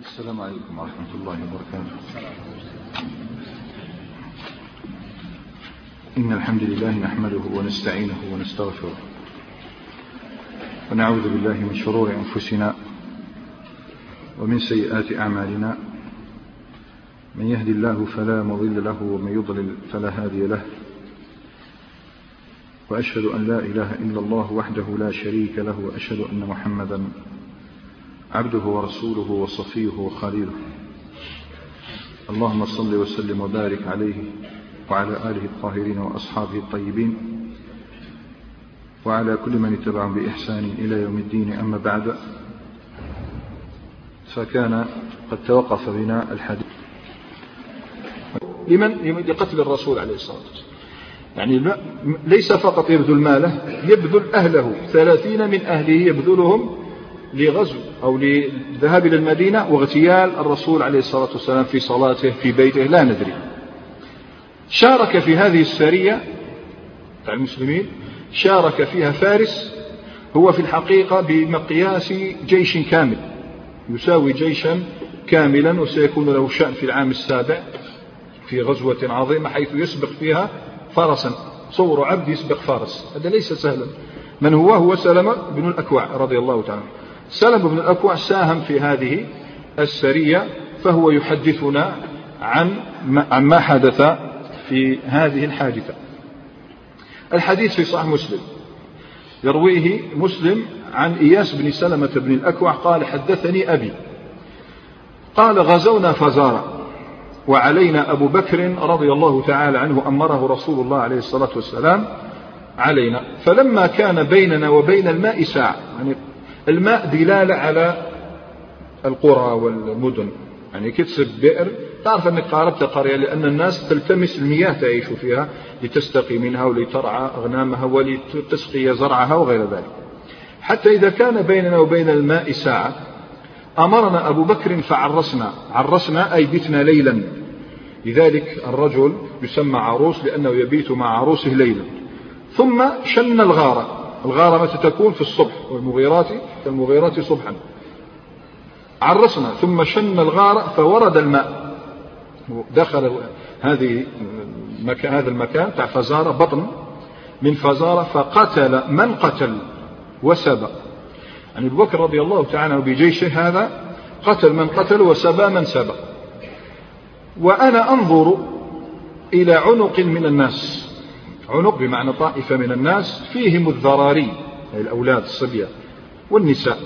السلام عليكم ورحمة الله وبركاته. إن الحمد لله نحمده ونستعينه ونستغفره. ونعوذ بالله من شرور أنفسنا ومن سيئات أعمالنا. من يهد الله فلا مضل له ومن يضلل فلا هادي له. وأشهد أن لا إله إلا الله وحده لا شريك له وأشهد أن محمدا عبده ورسوله وصفيه وخليله. اللهم صل وسلم وبارك عليه وعلى آله الطاهرين وأصحابه الطيبين. وعلى كل من اتبعهم بإحسان إلى يوم الدين. أما بعد فكان قد توقف بنا الحديث. لمن؟ لقتل الرسول عليه الصلاة والسلام. يعني ليس فقط يبذل ماله يبذل أهله. ثلاثين من أهله يبذلهم لغزو أو للذهاب إلى المدينة واغتيال الرسول عليه الصلاة والسلام في صلاته في بيته لا ندري. شارك في هذه السرية تاع المسلمين شارك فيها فارس هو في الحقيقة بمقياس جيش كامل. يساوي جيشا كاملا وسيكون له شأن في العام السابع في غزوة عظيمة حيث يسبق فيها فرسا صور عبد يسبق فارس. هذا ليس سهلا. من هو؟ هو سلمة بن الأكوع رضي الله تعالى سلمة بن الأكوع ساهم في هذه السرية فهو يحدثنا عن عن ما حدث في هذه الحادثة. الحديث في صحيح مسلم. يرويه مسلم عن إياس بن سلمة بن الأكوع قال حدثني أبي. قال غزونا فزارا وعلينا أبو بكر رضي الله تعالى عنه أمره رسول الله عليه الصلاة والسلام علينا. فلما كان بيننا وبين الماء ساعة يعني الماء دلالة على القرى والمدن. يعني كتسب بئر تعرف أنك قاربت قرية لأن الناس تلتمس المياه تعيش فيها لتستقي منها ولترعى أغنامها ولتسقي زرعها وغير ذلك. حتى إذا كان بيننا وبين الماء ساعة أمرنا أبو بكر فعرسنا. عرسنا أي بتنا ليلا. لذلك الرجل يسمى عروس لأنه يبيت مع عروسه ليلا. ثم شن الغارة. الغارة متى تكون؟ في الصبح. والمغيرات كالمغيرات صبحا. عرسنا ثم شن الغارة فورد الماء. دخل هذه هذا المكان تاع فزارة بطن من فزارة فقتل من قتل وسبى. يعني أبو بكر رضي الله تعالى بجيشه هذا قتل من قتل وسبى من سبى. وأنا أنظر إلى عنق من الناس. عنق بمعنى طائفة من الناس فيهم الذراري الأولاد الصبية والنساء.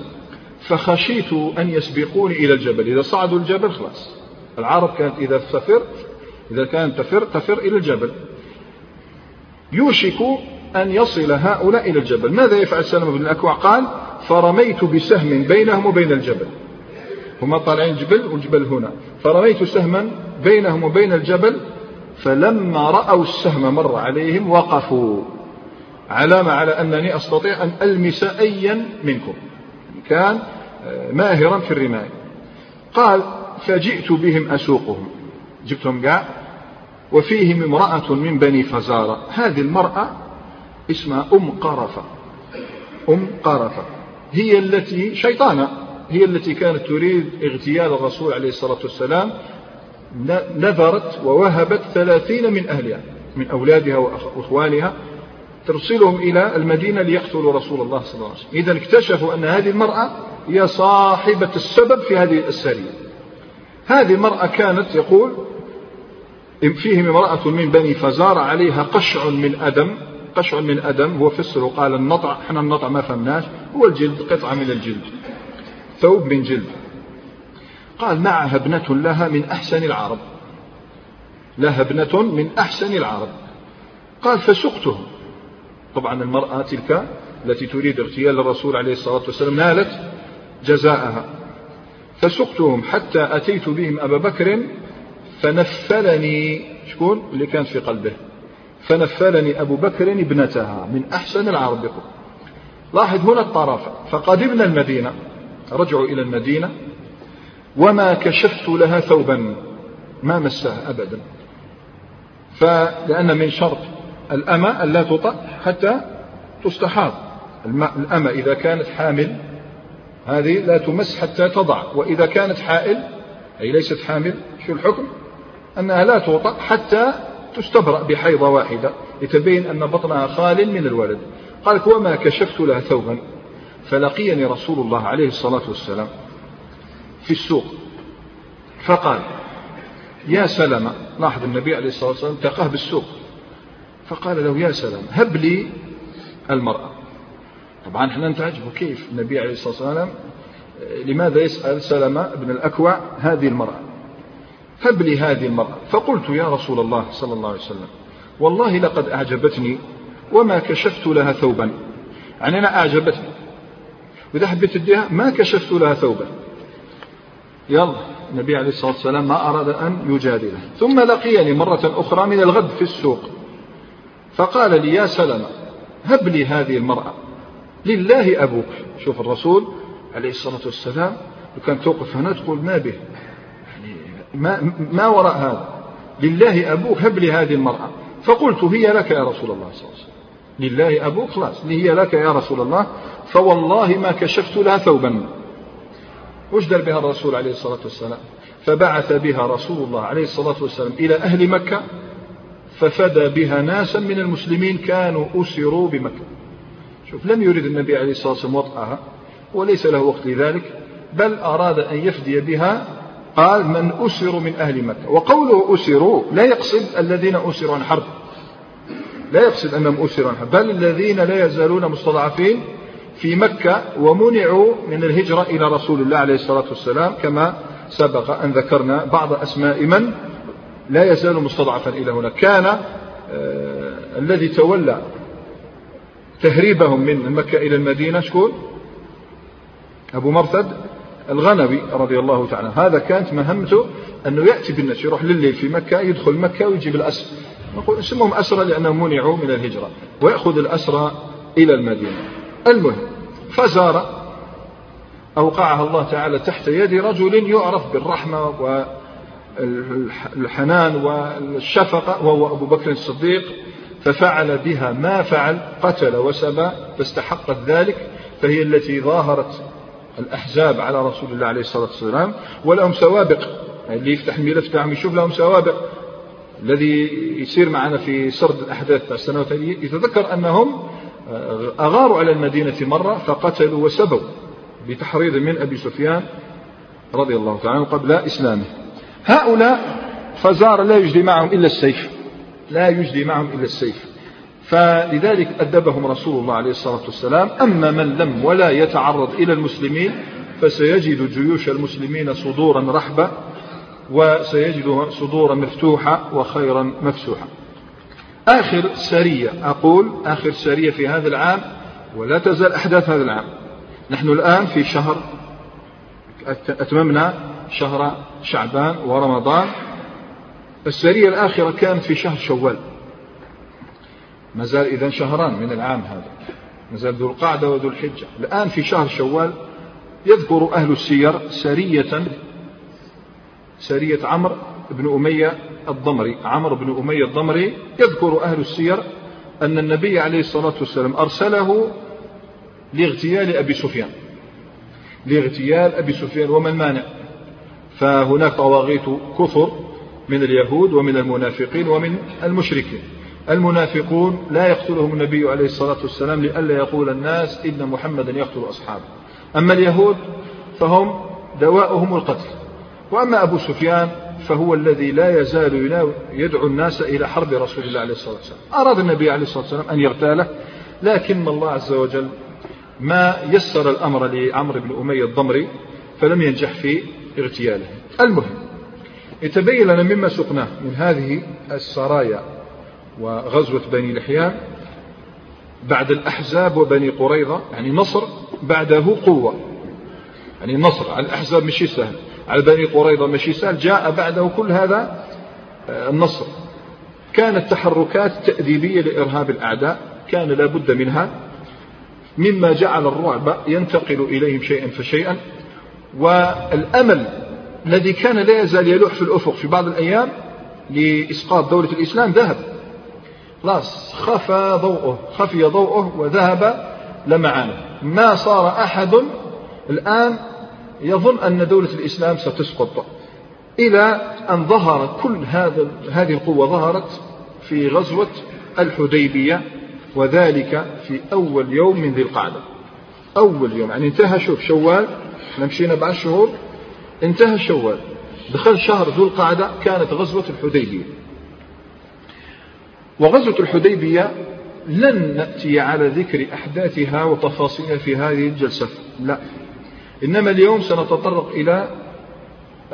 فخشيت أن يسبقوني إلى الجبل. إذا صعدوا الجبل خلاص. العرب كانت إذا تفر إذا كانت تفر تفر إلى الجبل. يوشك أن يصل هؤلاء إلى الجبل. ماذا يفعل سلمة بن الأكوع؟ قال فرميت بسهم بينهم وبين الجبل. هما طالعين الجبل والجبل هنا. فرميت سهما بينهم وبين الجبل فلما رأوا السهم مر عليهم وقفوا. علامة على أنني أستطيع أن ألمس أيا منكم. كان ماهرا في الرماية. قال فجئت بهم أسوقهم. جبتهم قاع. وفيهم امرأة من بني فزارة. هذه المرأة اسمها أم قرفة. أم قرفة. هي التي شيطانة هي التي كانت تريد اغتيال الرسول عليه الصلاة والسلام نذرت ووهبت ثلاثين من أهلها من أولادها وأخوانها ترسلهم إلى المدينة ليقتلوا رسول الله صلى الله عليه وسلم. إذا اكتشفوا أن هذه المرأة هي صاحبة السبب في هذه السرية. هذه المرأة كانت يقول فيهم امرأة من بني فزار عليها قشع من أدم قشع من أدم هو فسره قال النطع إحنا النطع ما فهمناش هو الجلد قطعة من الجلد ثوب من جلد. قال معها ابنة لها من أحسن العرب. لها ابنة من أحسن العرب. قال فسقتهم. طبعا المرأة تلك التي تريد اغتيال الرسول عليه الصلاة والسلام نالت جزاءها. فسقتهم حتى أتيت بهم أبا بكر فنفلني شكون؟ اللي كانت في قلبه. فنفلني أبو بكر ابنتها من أحسن العرب. لاحظ هنا الطرافة فقدمنا المدينة. رجعوا إلى المدينة. وما كشفت لها ثوبا ما مسها أبدا. فلأن من شرط الأمة أن لا تطأ حتى تستحاض. الأمة إذا كانت حامل هذه لا تمس حتى تضع. وإذا كانت حائل أي ليست حامل شو الحكم؟ أنها لا توطأ حتى تستبرأ بحيضة واحدة يتبين أن بطنها خال من الولد. قالت وما كشفت لها ثوبا؟ فلقيني رسول الله عليه الصلاة والسلام في السوق. فقال يا سلمة. لاحظ النبي عليه الصلاة والسلام تقاه بالسوق. فقال له يا سلام هب لي المرأة. طبعا إحنا نتعجب كيف النبي عليه الصلاة والسلام لماذا يسأل سلمة بن الأكوع هذه المرأة؟ هب لي هذه المرأة. فقلت يا رسول الله صلى الله عليه وسلم والله لقد أعجبتني وما كشفت لها ثوبا. يعني أنا أعجبتني. وإذا حبيت تديها ما كشفت لها ثوبا. يلا النبي عليه الصلاة والسلام ما أراد أن يجادله. ثم لقيني مرة أخرى من الغد في السوق. فقال لي يا سلمة هب لي هذه المرأة. لله أبوك. شوف الرسول عليه الصلاة والسلام لو كان توقف هنا تقول ما به؟ يعني ما, ما وراء هذا؟ لله أبوك هب لي هذه المرأة. فقلت هي لك يا رسول الله صلى الله عليه وسلم. لله أبوك خلاص هي لك يا رسول الله. فوالله ما كشفت لها ثوبا. دار بها الرسول عليه الصلاة والسلام؟ فبعث بها رسول الله عليه الصلاة والسلام إلى أهل مكة ففدى بها ناسا من المسلمين كانوا أسروا بمكة. شوف لم يرد النبي عليه الصلاة والسلام وطئها وليس له وقت لذلك بل أراد أن يفدي بها قال من أسر من أهل مكة. وقوله أسروا لا يقصد الذين أسروا عن حرب. لا يقصد أنهم أسروا عن حرب بل الذين لا يزالون مستضعفين في مكة ومنعوا من الهجرة إلى رسول الله عليه الصلاة والسلام كما سبق أن ذكرنا بعض أسماء من لا يزال مستضعفا إلى هنا. كان آه الذي تولى تهريبهم من مكة إلى المدينة شكون؟ أبو مرثد الغنبي رضي الله تعالى هذا كانت مهمته أنه يأتي بالناس يروح لليل في مكة يدخل مكة ويجيب الأسر. نقول اسمهم أسرى لأنهم منعوا من الهجرة ويأخذ الأسرى إلى المدينة. المهم فزار أوقعها الله تعالى تحت يد رجل يعرف بالرحمة والحنان والشفقة وهو أبو بكر الصديق ففعل بها ما فعل قتل وسبى فاستحقت ذلك فهي التي ظاهرت الأحزاب على رسول الله عليه الصلاة والسلام ولهم سوابق. يعني اللي يفتح الملف تاعهم يشوف لهم سوابق. الذي يصير معنا في سرد الأحداث السنوات يتذكر أنهم أغاروا على المدينة مرة فقتلوا وسبوا بتحريض من أبي سفيان رضي الله تعالى عنه قبل إسلامه. هؤلاء فزار لا يجدي معهم إلا السيف. لا يجدي معهم إلا السيف. فلذلك أدبهم رسول الله عليه الصلاة والسلام أما من لم ولا يتعرض إلى المسلمين فسيجد جيوش المسلمين صدورا رحبة وسيجد صدورا مفتوحة وخيرا مفسوحا آخر سرية. أقول آخر سرية في هذا العام ولا تزال أحداث هذا العام. نحن الآن في شهر أتممنا شهر شعبان ورمضان. السرية الآخرة كانت في شهر شوال. ما زال إذا شهران من العام هذا. ما زال ذو القعدة وذو الحجة. الآن في شهر شوال يذكر أهل السير سرية سرية عمرو بن أمية الضمري عمرو بن أمية الضمري يذكر أهل السير أن النبي عليه الصلاة والسلام أرسله لاغتيال أبي سفيان. لاغتيال أبي سفيان وما المانع فهناك طواغيت كثر من اليهود ومن المنافقين ومن المشركين. المنافقون لا يقتلهم النبي عليه الصلاة والسلام لئلا يقول الناس إن محمدا يقتل أصحابه. أما اليهود فهم دواؤهم القتل. وأما أبو سفيان فهو الذي لا يزال يدعو الناس إلى حرب رسول الله عليه الصلاة والسلام. أراد النبي عليه الصلاة والسلام أن يغتاله لكن الله عز وجل ما يسر الأمر لعمرو بن أمية الضمري فلم ينجح في اغتياله. المهم يتبين لنا مما سقناه من هذه السرايا وغزوة بني لحيان بعد الأحزاب وبني قريظة يعني نصر بعده قوة. يعني النصر على الأحزاب مشي سهل على بني قريظة مشي سهل جاء بعده كل هذا آه، النصر. كانت تحركات تأديبية لإرهاب الأعداء كان لا بد منها. مما جعل الرعب ينتقل إليهم شيئا فشيئا. والأمل الذي كان لا يزال يلوح في الأفق في بعض الأيام لإسقاط دولة الإسلام ذهب. خلاص خفى ضوءه خفي ضوءه وذهب لمعانه. ما صار أحد الآن يظن أن دولة الإسلام ستسقط إلى أن ظهر كل هذا هذه القوة ظهرت في غزوة الحديبية وذلك في أول يوم من ذي القعدة. أول يوم يعني انتهى شوف شوال مشينا بعد شهور انتهى شوال. دخل شهر ذو القعدة كانت غزوة الحديبية. وغزوة الحديبية لن نأتي على ذكر أحداثها وتفاصيلها في هذه الجلسة. لا. إنما اليوم سنتطرق إلى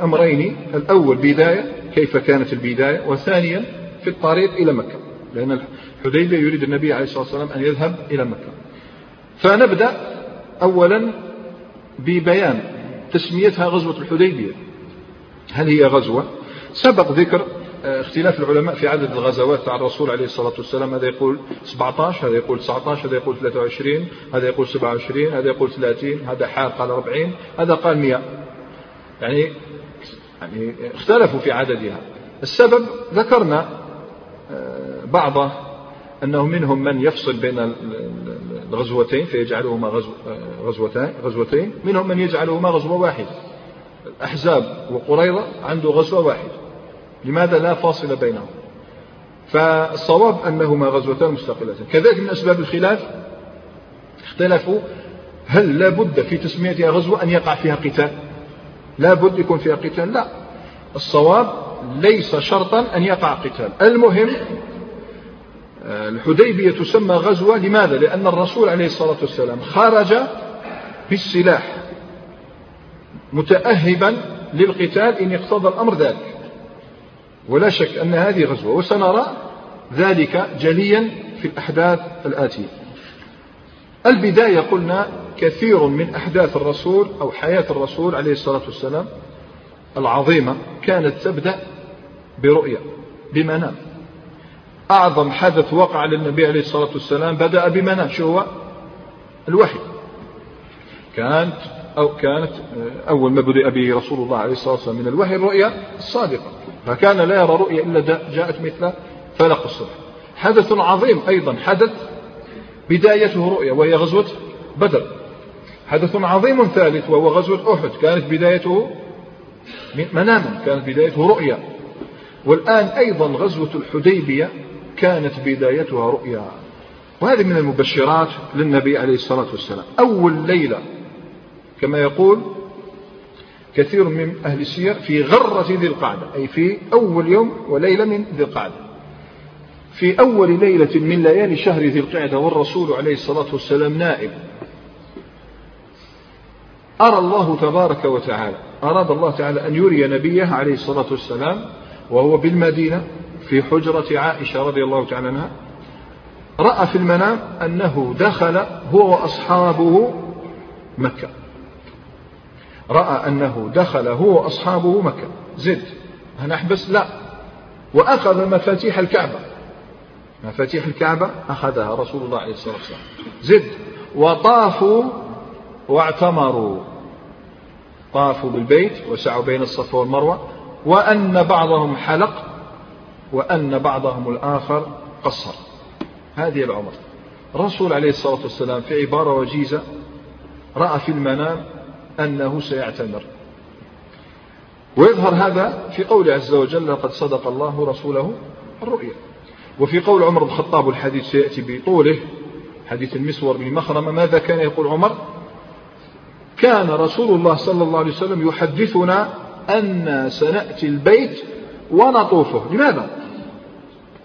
أمرين. الأول بداية كيف كانت البداية؟ وثانيا في الطريق إلى مكة لأن الحديبية يريد النبي عليه الصلاة والسلام أن يذهب إلى مكة. فنبدأ أولا ببيان تسميتها غزوة الحديبية. هل هي غزوة؟ سبق ذكر اختلاف العلماء في عدد الغزوات تاع الرسول عليه الصلاة والسلام. هذا يقول 17 هذا يقول 19 هذا يقول 23 هذا يقول 27 هذا يقول 30 هذا حال قال 40 هذا قال 100 يعني يعني اختلفوا في عددها. السبب ذكرنا آه، بعض أنه منهم من يفصل بين الغزوتين فيجعلهما غزو آه، غزوتين غزوتين. منهم من يجعلهما غزوة واحدة. الأحزاب وقريضة عنده غزوة واحدة. لماذا لا فاصل بينهم؟ فالصواب أنهما غزوتان مستقلتان. كذلك من أسباب الخلاف اختلفوا هل لا بد في تسميتها غزوة أن يقع فيها قتال؟ لا بد يكون فيها قتال لا. الصواب ليس شرطا أن يقع قتال. المهم آه، الحديبية تسمى غزوة لماذا؟ لأن الرسول عليه الصلاة والسلام خرج بالسلاح متأهبا للقتال إن اقتضى الأمر ذلك. ولا شك أن هذه غزوة وسنرى ذلك جليا في الأحداث الآتية. البداية قلنا كثير من أحداث الرسول أو حياة الرسول عليه الصلاة والسلام العظيمة كانت تبدأ برؤية بمنام. أعظم حدث وقع للنبي عليه الصلاة والسلام بدأ بمنام شو هو؟ الوحي. كانت أو كانت أول ما بدأ به رسول الله عليه الصلاة والسلام من الوحي الرؤيا الصادقة. فكان لا يرى رؤيا إلا جاءت مثل فلق الصبح حدث عظيم أيضا حدث بدايته رؤيا وهي غزوة بدر. حدث عظيم ثالث وهو غزوة أحد كانت بدايته مناما كانت بدايته رؤيا. والآن أيضا غزوة الحديبية كانت بدايتها رؤيا. وهذه من المبشرات للنبي عليه الصلاة والسلام. أول ليلة كما يقول كثير من أهل السير في غرة ذي القعدة أي في أول يوم وليلة من ذي القعدة. في أول ليلة من ليالي شهر ذي القعدة والرسول عليه الصلاة والسلام نائم أرى الله تبارك وتعالى أراد الله تعالى أن يري نبيه عليه الصلاة والسلام وهو بالمدينة في حجرة عائشة رضي الله تعالى عنها. رأى في المنام أنه دخل هو وأصحابه مكة. رأى أنه دخل هو وأصحابه مكة. زد. هنحبس لا. وأخذ مفاتيح الكعبة. مفاتيح الكعبة أخذها رسول الله عليه الصلاة والسلام. زد. وطافوا واعتمروا. طافوا بالبيت وسعوا بين الصفا والمروة. وأن بعضهم حلق وأن بعضهم الآخر قصر. هذه العمر. الرسول عليه الصلاة والسلام في عبارة وجيزة رأى في المنام أنه سيعتمر. ويظهر هذا في قول عز وجل لقد صدق الله رسوله الرؤيا وفي قول عمر بن الخطاب والحديث سيأتي بطوله حديث المسور بن مخرمة ماذا كان يقول عمر؟ كان رسول الله صلى الله عليه وسلم يحدثنا أن سنأتي البيت ونطوفه لماذا؟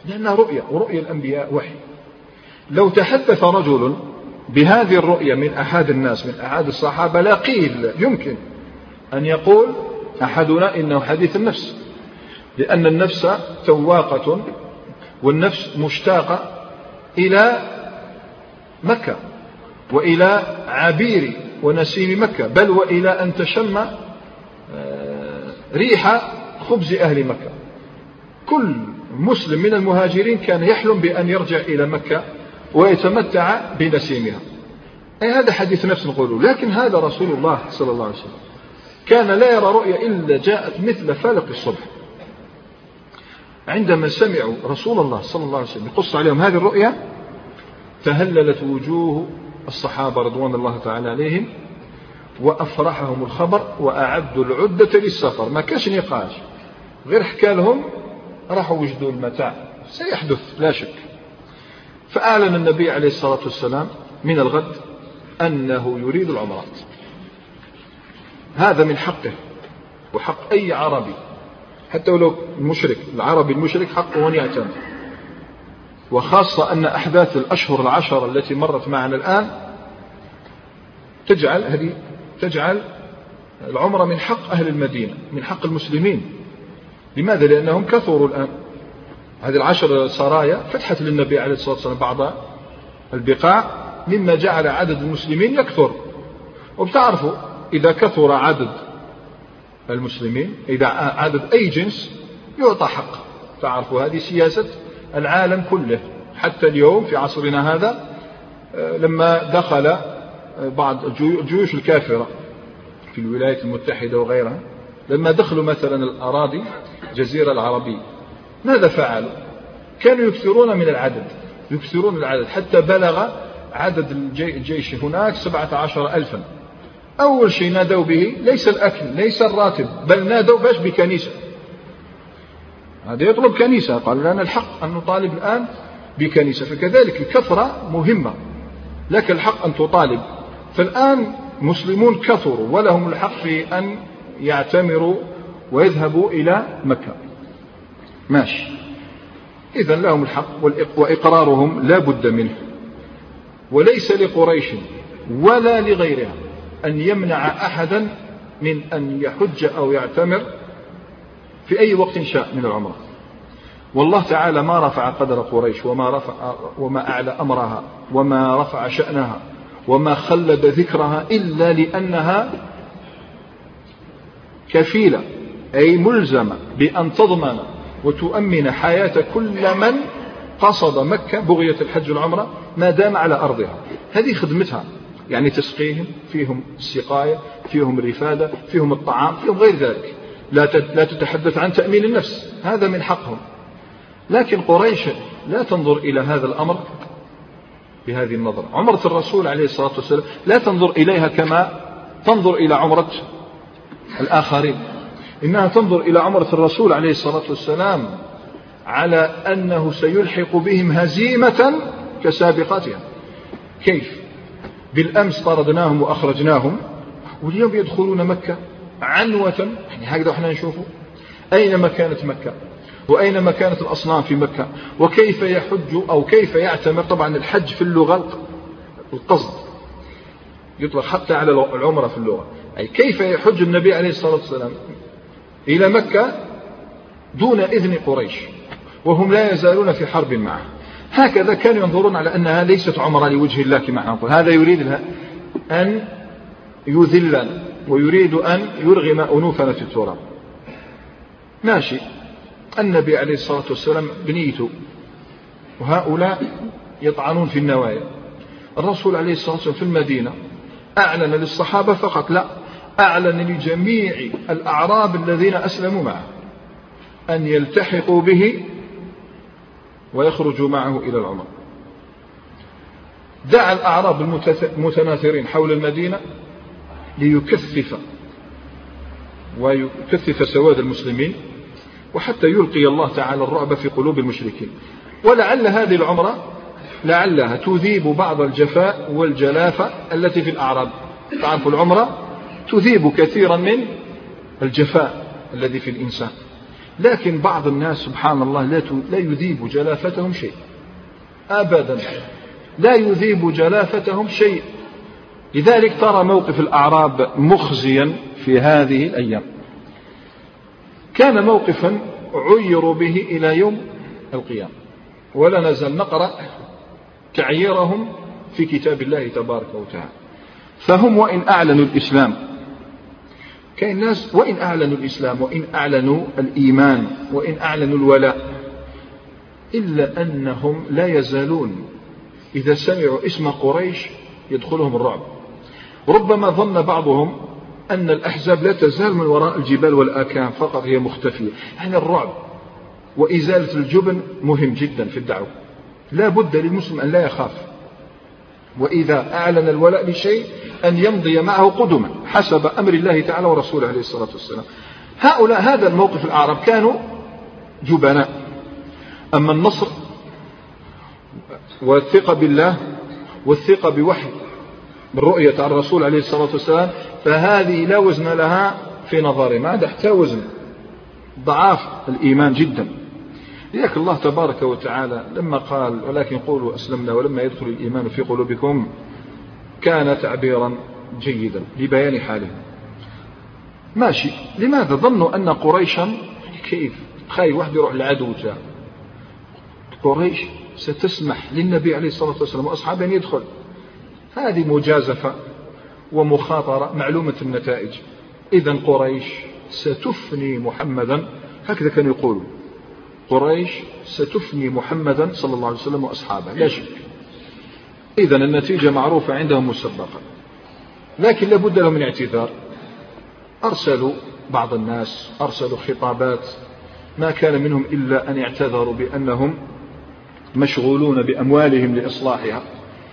لأنها رؤيا ورؤيا الأنبياء وحي. لو تحدث رجل بهذه الرؤية من أحد الناس من أحد الصحابة لا قيل يمكن أن يقول أحدنا إنه حديث النفس لأن النفس تواقة والنفس مشتاقة إلى مكة وإلى عبير ونسيم مكة بل وإلى أن تشم آه، ريح خبز أهل مكة. كل مسلم من المهاجرين كان يحلم بأن يرجع إلى مكة ويتمتع بنسيمها. أي هذا حديث نفس نقوله لكن هذا رسول الله صلى الله عليه وسلم كان لا يرى رؤيا إلا جاءت مثل فلق الصبح. عندما سمعوا رسول الله صلى الله عليه وسلم يقص عليهم هذه الرؤيا تهللت وجوه الصحابة رضوان الله تعالى عليهم وأفرحهم الخبر وأعدوا العدة للسفر. ما كاش نقاش. غير حكى لهم راحوا وجدوا المتاع. سيحدث لا شك. فأعلن النبي عليه الصلاة والسلام من الغد أنه يريد العمرات. هذا من حقه وحق أي عربي حتى ولو المشرك العربي المشرك حقه أن يعتمد. وخاصة أن أحداث الأشهر العشر التي مرت معنا الآن تجعل هذه تجعل العمرة من حق أهل المدينة من حق المسلمين. لماذا؟ لأنهم كثروا الآن. هذه العشر سرايا فتحت للنبي عليه الصلاة والسلام بعض البقاع مما جعل عدد المسلمين يكثر. وبتعرفوا إذا كثر عدد المسلمين إذا عدد أي جنس يعطى حق. تعرفوا هذه سياسة العالم كله. حتى اليوم في عصرنا هذا آه، لما دخل آه، بعض الجيوش الكافرة في الولايات المتحدة وغيرها لما دخلوا مثلا الأراضي الجزيرة العربية ماذا فعلوا؟ كانوا يكثرون من العدد يكثرون العدد حتى بلغ عدد الجيش هناك سبعة عشر ألفا. أول شيء نادوا به ليس الأكل ليس الراتب بل نادوا باش بكنيسة. هذا يطلب كنيسة قال لنا الحق أن نطالب الآن بكنيسة فكذلك الكثرة مهمة لك الحق أن تطالب. فالآن مسلمون كثروا ولهم الحق في أن يعتمروا ويذهبوا إلى مكة. ماشي. إذا لهم الحق وإقرارهم لا بد منه. وليس لقريش ولا لغيرها أن يمنع أحدا من أن يحج أو يعتمر في أي وقت شاء من العمرة. والله تعالى ما رفع قدر قريش وما رفع وما أعلى أمرها وما رفع شأنها وما خلد ذكرها إلا لأنها كفيلة أي ملزمة بأن تضمن وتؤمن حياة كل من قصد مكة بغية الحج والعمرة ما دام على أرضها. هذه خدمتها. يعني تسقيهم فيهم السقاية فيهم الرفادة فيهم الطعام فيهم غير ذلك. لا لا تتحدث عن تأمين النفس. هذا من حقهم. لكن قريش لا تنظر إلى هذا الأمر بهذه النظرة. عمرة الرسول عليه الصلاة والسلام لا تنظر إليها كما تنظر إلى عمرة الآخرين. إنها تنظر إلى عمرة الرسول عليه الصلاة والسلام على أنه سيلحق بهم هزيمة كسابقتها كيف؟ بالأمس طردناهم وأخرجناهم واليوم يدخلون مكة عنوة يعني هكذا إحنا نشوفه. أينما كانت مكة؟ وأينما كانت الأصنام في مكة؟ وكيف يحج أو كيف يعتمر؟ طبعا الحج في اللغة القصد يطلق حتى على العمرة في اللغة. أي كيف يحج النبي عليه الصلاة والسلام؟ إلى مكة دون إذن قريش وهم لا يزالون في حرب معه. هكذا كانوا ينظرون على أنها ليست عمرة لوجه الله كما نقول هذا يريد أن يذل ويريد أن يرغم أنوفنا في التراب. ماشي. النبي عليه الصلاة والسلام بنيته وهؤلاء يطعنون في النوايا. الرسول عليه الصلاة والسلام في المدينة أعلن للصحابة فقط لا أعلن لجميع الأعراب الذين أسلموا معه أن يلتحقوا به ويخرجوا معه إلى العمر. دعا الأعراب المتناثرين حول المدينة ليكثف ويكثف سواد المسلمين وحتى يلقي الله تعالى الرعب في قلوب المشركين. ولعل هذه العمرة لعلها تذيب بعض الجفاء والجلافة التي في الأعراب. تعرف العمرة تذيب كثيرا من الجفاء الذي في الإنسان. لكن بعض الناس سبحان الله لا يذيب جلافتهم شيء. أبدا. لا يذيب جلافتهم شيء. لذلك ترى موقف الأعراب مخزيا في هذه الأيام. كان موقفا عيروا به إلى يوم القيامة. ولا نزال نقرأ تعييرهم في كتاب الله تبارك وتعالى. فهم وإن أعلنوا الإسلام كاين ناس وإن أعلنوا الإسلام وإن أعلنوا الإيمان وإن أعلنوا الولاء إلا أنهم لا يزالون. إذا سمعوا اسم قريش يدخلهم الرعب. ربما ظن بعضهم أن الأحزاب لا تزال من وراء الجبال والآكام فقط هي مختفية. يعني الرعب وإزالة الجبن مهم جدا في الدعوة. لا بد للمسلم أن لا يخاف. وإذا أعلن الولاء لشيء أن يمضي معه قدما حسب أمر الله تعالى ورسوله عليه الصلاة والسلام. هؤلاء هذا الموقف الأعراب كانوا جبناء. أما النصر والثقة بالله والثقة بوحي بالرؤية عن الرسول عليه الصلاة والسلام فهذه لا وزن لها في نظري. ما عندها حتى وزن ضعاف الإيمان جدا. لذلك الله تبارك وتعالى لما قال ولكن قولوا أسلمنا ولما يدخل الإيمان في قلوبكم كان تعبيرا جيدا لبيان حالهم ماشي. لماذا ظنوا أن قريشا كيف؟ خايف واحد يروح للعدو جاء. قريش ستسمح للنبي عليه الصلاة والسلام وأصحابه أن يدخل. هذه مجازفة ومخاطرة معلومة النتائج. إذا قريش ستفني محمدا. هكذا كانوا يقولوا قريش ستفني محمدا صلى الله عليه وسلم وأصحابه. لا شك. إذا النتيجة معروفة عندهم مسبقا. لكن لابد لهم من اعتذار. أرسلوا بعض الناس أرسلوا خطابات. ما كان منهم إلا أن يعتذروا بأنهم مشغولون بأموالهم لإصلاحها.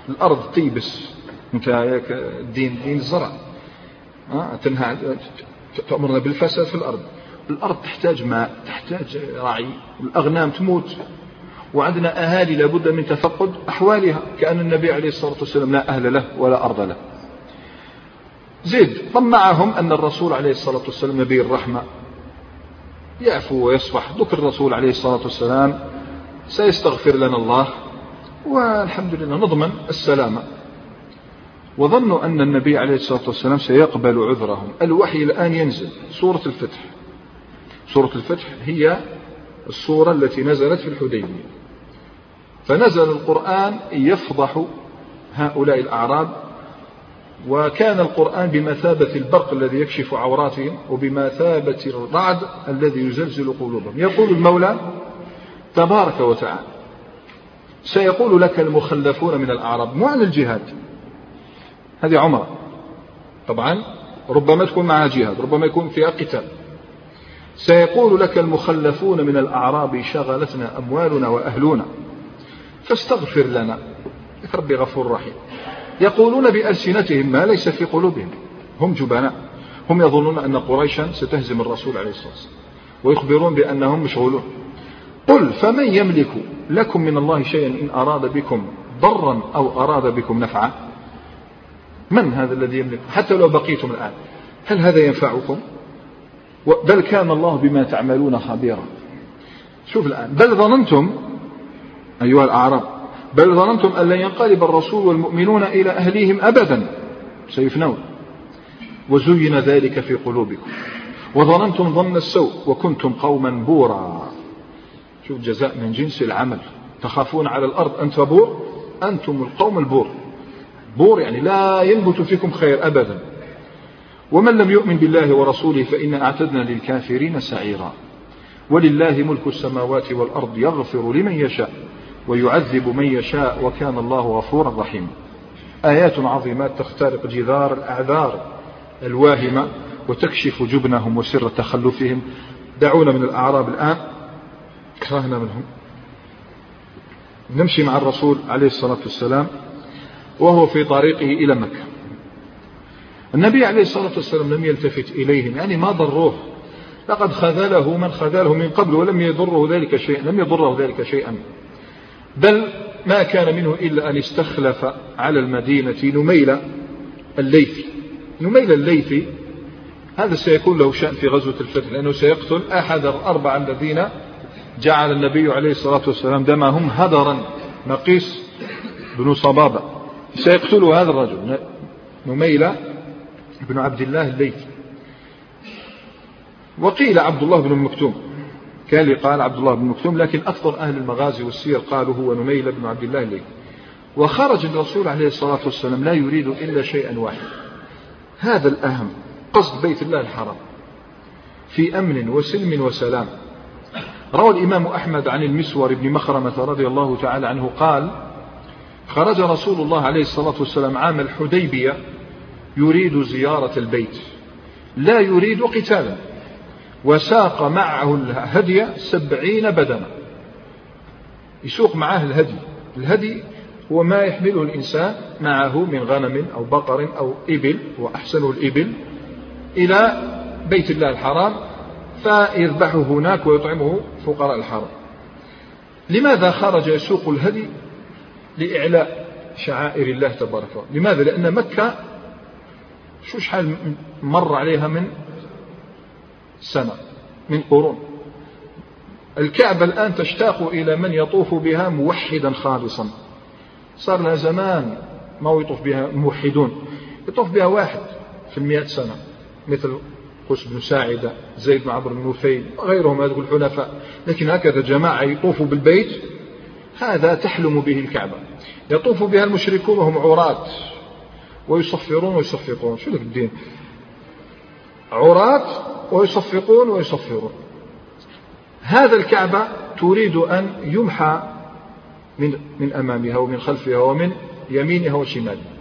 الأرض تيبس أنت الدين دين الزرع تنهى تأمرنا بالفساد في الأرض. الأرض تحتاج ماء تحتاج رعي الأغنام تموت. وعندنا أهالي لابد من تفقد أحوالها كأن النبي عليه الصلاة والسلام لا أهل له ولا أرض له. زيد طمعهم أن الرسول عليه الصلاة والسلام نبي الرحمة. يعفو ويصفح ذكر الرسول عليه الصلاة والسلام سيستغفر لنا الله والحمد لله نضمن السلامة. وظنوا أن النبي عليه الصلاة والسلام سيقبل عذرهم. الوحي الآن ينزل سورة الفتح. سورة الفتح هي السورة التي نزلت في الحديبية. فنزل القرآن يفضح هؤلاء الأعراب وكان القرآن بمثابة البرق الذي يكشف عوراتهم وبمثابة الرعد الذي يزلزل قلوبهم. يقول المولى تبارك وتعالى سيقول لك المخلفون من الأعراب مو الجهاد هذه عمرة. طبعا ربما تكون معها جهاد ربما يكون فيها قتال. سيقول لك المخلفون من الأعراب شغلتنا أموالنا وأهلنا. فاستغفر لنا. ربي غفور رحيم. يقولون بألسنتهم ما ليس في قلوبهم. هم جبناء. هم يظنون أن قريشا ستهزم الرسول عليه الصلاة والسلام. ويخبرون بأنهم مشغولون. قل فمن يملك لكم من الله شيئا إن أراد بكم ضرا أو أراد بكم نفعا؟ من هذا الذي يملك؟ حتى لو بقيتم الآن. هل هذا ينفعكم؟ بل كان الله بما تعملون خبيرا. شوف الآن. بل ظننتم أيها الأعراب بل ظننتم أن لن ينقلب الرسول والمؤمنون إلى أهليهم أبدا. سيفنون. وزين ذلك في قلوبكم. وظننتم ظن السوء وكنتم قوما بورا. شوف جزاء من جنس العمل. تخافون على الأرض أن تبور؟ أنتم القوم البور. بور يعني لا ينبت فيكم خير أبدا. ومن لم يؤمن بالله ورسوله فإنا أعتدنا للكافرين سعيرا. ولله ملك السماوات والأرض يغفر لمن يشاء ويعذب من يشاء وكان الله غفورا رحيما. آيات عظيمات تخترق جذار الأعذار الواهمة وتكشف جبنهم وسر تخلفهم. دعونا من الأعراب الآن. كرهنا منهم. نمشي مع الرسول عليه الصلاة والسلام وهو في طريقه إلى مكة. النبي عليه الصلاة والسلام لم يلتفت إليهم يعني ما ضروه لقد خذله من خذله من قبل ولم يضره ذلك شيئا لم يضره ذلك شيئا. بل ما كان منه إلا أن استخلف على المدينة نميل الليثي نميل الليثي هذا سيكون له شأن في غزوة الفتح لأنه سيقتل أحد الأربعة الذين جعل النبي عليه الصلاة والسلام دمهم هدرا. نقيس بن صبابة. سيقتل هذا الرجل نميل بن عبد الله الليثي وقيل عبد الله بن المكتوم كان قال عبد الله بن مكتوم لكن أكثر أهل المغازي والسير قالوا هو نميل بن عبد الله الليثي وخرج الرسول عليه الصلاة والسلام لا يريد إلا شيئا واحدا. هذا الأهم قصد بيت الله الحرام. في أمن وسلم وسلام. روى الإمام أحمد عن المسور بن مخرمة رضي الله تعالى عنه قال خرج رسول الله عليه الصلاة والسلام عام الحديبية يريد زيارة البيت. لا يريد قتالا. وساق معه الهدي سبعين بدنة يسوق معه الهدي. الهدي هو ما يحمله الإنسان معه من غنم أو بقر أو إبل وأحسنه الإبل إلى بيت الله الحرام فيذبحه هناك ويطعمه فقراء الحرم. لماذا خرج يسوق الهدي؟ لإعلاء شعائر الله تبارك وتعالى. لماذا؟ لأن مكة شو شحال مر عليها من سنة من قرون؟ الكعبة الآن تشتاق إلى من يطوف بها موحدا خالصا. صار لها زمان ما يطوف بها موحدون يطوف بها واحد في المئة سنة مثل قوس بن ساعدة زيد بن عمرو بن نفيل غيرهم هذول الحنفاء لكن هكذا جماعة يطوفوا بالبيت هذا تحلم به الكعبة. يطوف بها المشركون وهم عراة. ويصفرون ويصفقون. شو لك الدين؟ عراة ويصفقون ويصفرون. هذا الكعبة تريد أن يمحى من من أمامها ومن خلفها ومن يمينها وشمالها.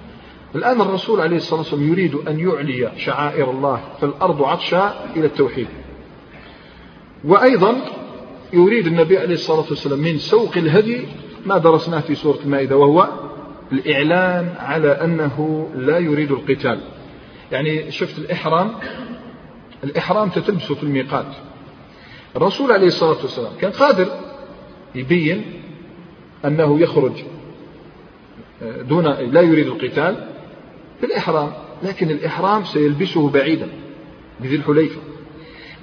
الآن الرسول عليه الصلاة والسلام يريد أن يعلي شعائر الله فالأرض عطشى إلى التوحيد. وأيضا يريد النبي عليه الصلاة والسلام من سوق الهدي ما درسناه في سورة المائدة وهو الإعلان على أنه لا يريد القتال. يعني شفت الإحرام؟ الإحرام تتلبسه في الميقات. الرسول عليه الصلاة والسلام كان قادر يبين أنه يخرج آه، دون لا يريد القتال في الإحرام لكن الإحرام سيلبسه بعيدا بذي الحليفة.